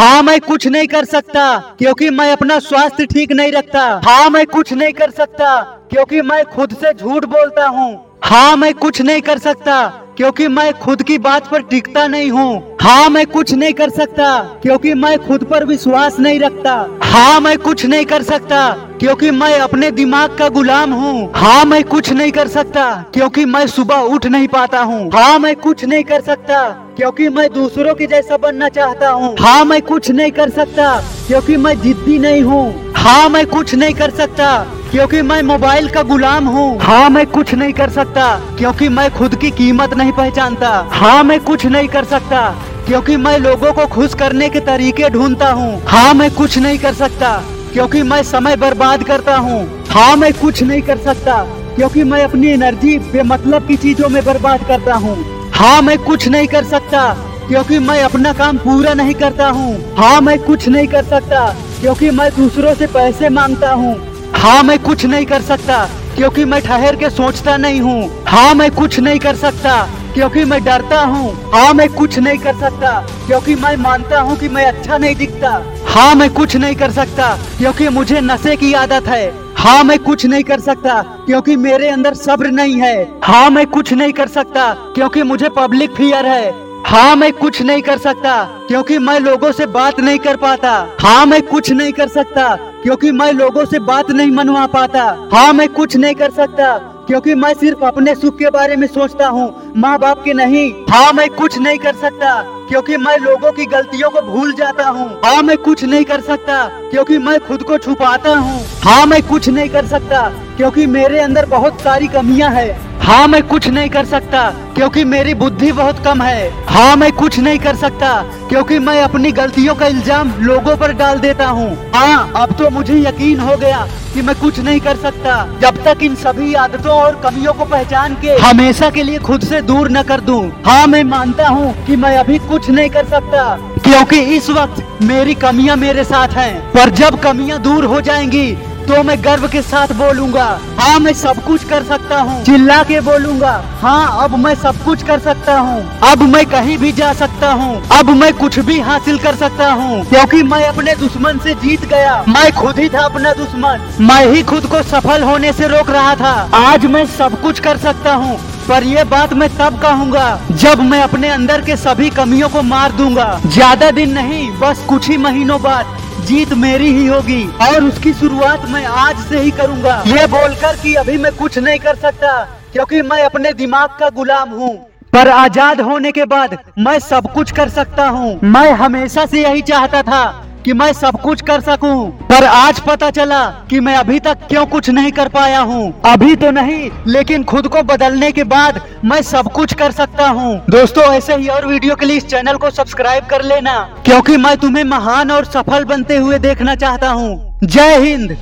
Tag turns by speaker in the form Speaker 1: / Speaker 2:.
Speaker 1: हाँ मैं कुछ नहीं कर सकता, क्योंकि मैं अपना स्वास्थ्य ठीक नहीं रखता। हाँ मैं कुछ नहीं कर सकता, क्योंकि मैं खुद से झूठ बोलता हूँ। हाँ मैं कुछ नहीं कर सकता, क्योंकि मैं खुद की बात पर टिकता नहीं हूँ। हाँ मैं कुछ नहीं कर सकता, क्योंकि मैं खुद पर विश्वास नहीं रखता। हाँ मैं कुछ नहीं कर सकता, क्योंकि मैं अपने दिमाग का गुलाम हूँ। हाँ मैं कुछ नहीं कर सकता, क्योंकि मैं सुबह उठ नहीं पाता हूँ। हाँ मैं कुछ नहीं कर सकता, क्योंकि मैं दूसरों के जैसा बनना चाहता हूँ। हाँ मैं कुछ नहीं कर सकता, क्योंकि मैं जिद्दी नहीं हूँ। हाँ मैं कुछ नहीं कर सकता, क्योंकि मैं मोबाइल का गुलाम हूँ। हाँ मैं कुछ नहीं कर सकता, क्योंकि मैं खुद की कीमत नहीं पहचानता। हाँ मैं कुछ नहीं कर सकता क्योंकि मैं लोगों को खुश करने के तरीके ढूंढता हूँ। हाँ मैं कुछ नहीं कर सकता, क्योंकि मैं समय बर्बाद करता हूँ। हाँ मैं कुछ नहीं कर सकता, क्योंकि मैं अपनी एनर्जी, बेमतलब की चीज़ों में बर्बाद करता हूँ। हाँ मैं कुछ नहीं कर सकता, क्योंकि मैं अपना काम पूरा नहीं करता हूँ। हाँ मैं कुछ नहीं कर सकता, क्योंकि मैं दूसरों से पैसे माँगता हूँ। हाँ मैं कुछ नहीं कर सकता, क्योंकि मैं ठहर के सोचता नहीं हूँ। हाँ मैं कुछ नहीं कर सकता क्योंकि मैं डरता हूँ। हाँ मैं कुछ नहीं कर सकता। क्योंकि मैं मानता हूँ कि मैं अच्छा नहीं दिखता। हाँ मैं कुछ नहीं कर सकता। क्योंकि मुझे नशे की आदत है। हाँ मैं कुछ नहीं कर सकता। क्योंकि मेरे अंदर सब्र नहीं है। हाँ मैं कुछ नहीं कर सकता। क्योंकि मुझे पब्लिक फियर है। हाँ मैं कुछ नहीं कर सकता। क्योंकि मैं लोगों से बात नहीं कर पाता। हाँ मैं कुछ नहीं कर सकता। क्योंकि मैं लोगों से बात नहीं मनवा पाता। हाँ मैं कुछ नहीं कर सकता। क्योंकि मैं सिर्फ़ अपने सुख के बारे में सोचता हूँ माँ बाप के नहीं। हाँ मैं कुछ नहीं कर सकता क्योंकि मैं लोगों की गलतियों को भूल जाता हूँ। हाँ मैं कुछ नहीं कर सकता क्योंकि मैं खुद को छुपाता हूँ। हाँ मैं कुछ नहीं कर सकता क्योंकि मेरे अंदर बहुत सारी कमियाँ है। हाँ मैं कुछ नहीं कर सकता, क्योंकि मेरी बुद्धि बहुत कम है। हाँ मैं कुछ नहीं कर सकता, क्योंकि मैं अपनी गलतियों का इल्ज़ाम लोगों पर डाल देता हूँ। हाँ अब तो मुझे यकीन हो गया कि मैं कुछ नहीं कर सकता, जब तक इन सभी आदतों और कमियों को पहचान के हमेशा के लिए खुद से दूर न कर दूँ। हाँ मैं मानता हूँ कि मैं अभी कुछ नहीं कर सकता, क्योंकि इस वक्त मेरी कमियाँ मेरे साथ हैं। पर जब कमियाँ दूर हो जाएँगी तो मैं गर्व के साथ बोलूँगा हाँ मैं सब कुछ कर सकता हूँ। चिल्ला के बोलूँगा हाँ अब मैं सब कुछ कर सकता हूँ। अब मैं कहीं भी जा सकता हूँ। अब मैं कुछ भी हासिल कर सकता हूँ। क्योंकि मैं अपने दुश्मन से जीत गया। मैं खुद ही था अपना दुश्मन। मैं ही खुद को सफल होने से रोक रहा था। आज मैं सब कुछ कर सकता हूँ। पर ये बात मैं तब कहूँगा, जब मैं अपने अंदर के सभी कमियों को मार दूँगा। ज़्यादा दिन नहीं, बस कुछ ही महीनों बाद। जीत मेरी ही होगी और उसकी शुरुआत मैं आज से ही करूँगा। ये बोलकर कि अभी मैं कुछ नहीं कर सकता, क्योंकि मैं अपने दिमाग का गुलाम हूँ। पर आज़ाद होने के बाद मैं सब कुछ कर सकता हूँ। मैं हमेशा से यही चाहता था कि मैं सब कुछ कर सकूँ, पर आज पता चला कि मैं अभी तक क्यों कुछ नहीं कर पाया हूँ। अभी तो नहीं लेकिन खुद को बदलने के बाद मैं सब कुछ कर सकता हूँ। दोस्तों ऐसे ही और वीडियो के लिए इस चैनल को सब्सक्राइब कर लेना क्योंकि मैं तुम्हें महान और सफल बनते हुए देखना चाहता हूँ। जय हिंद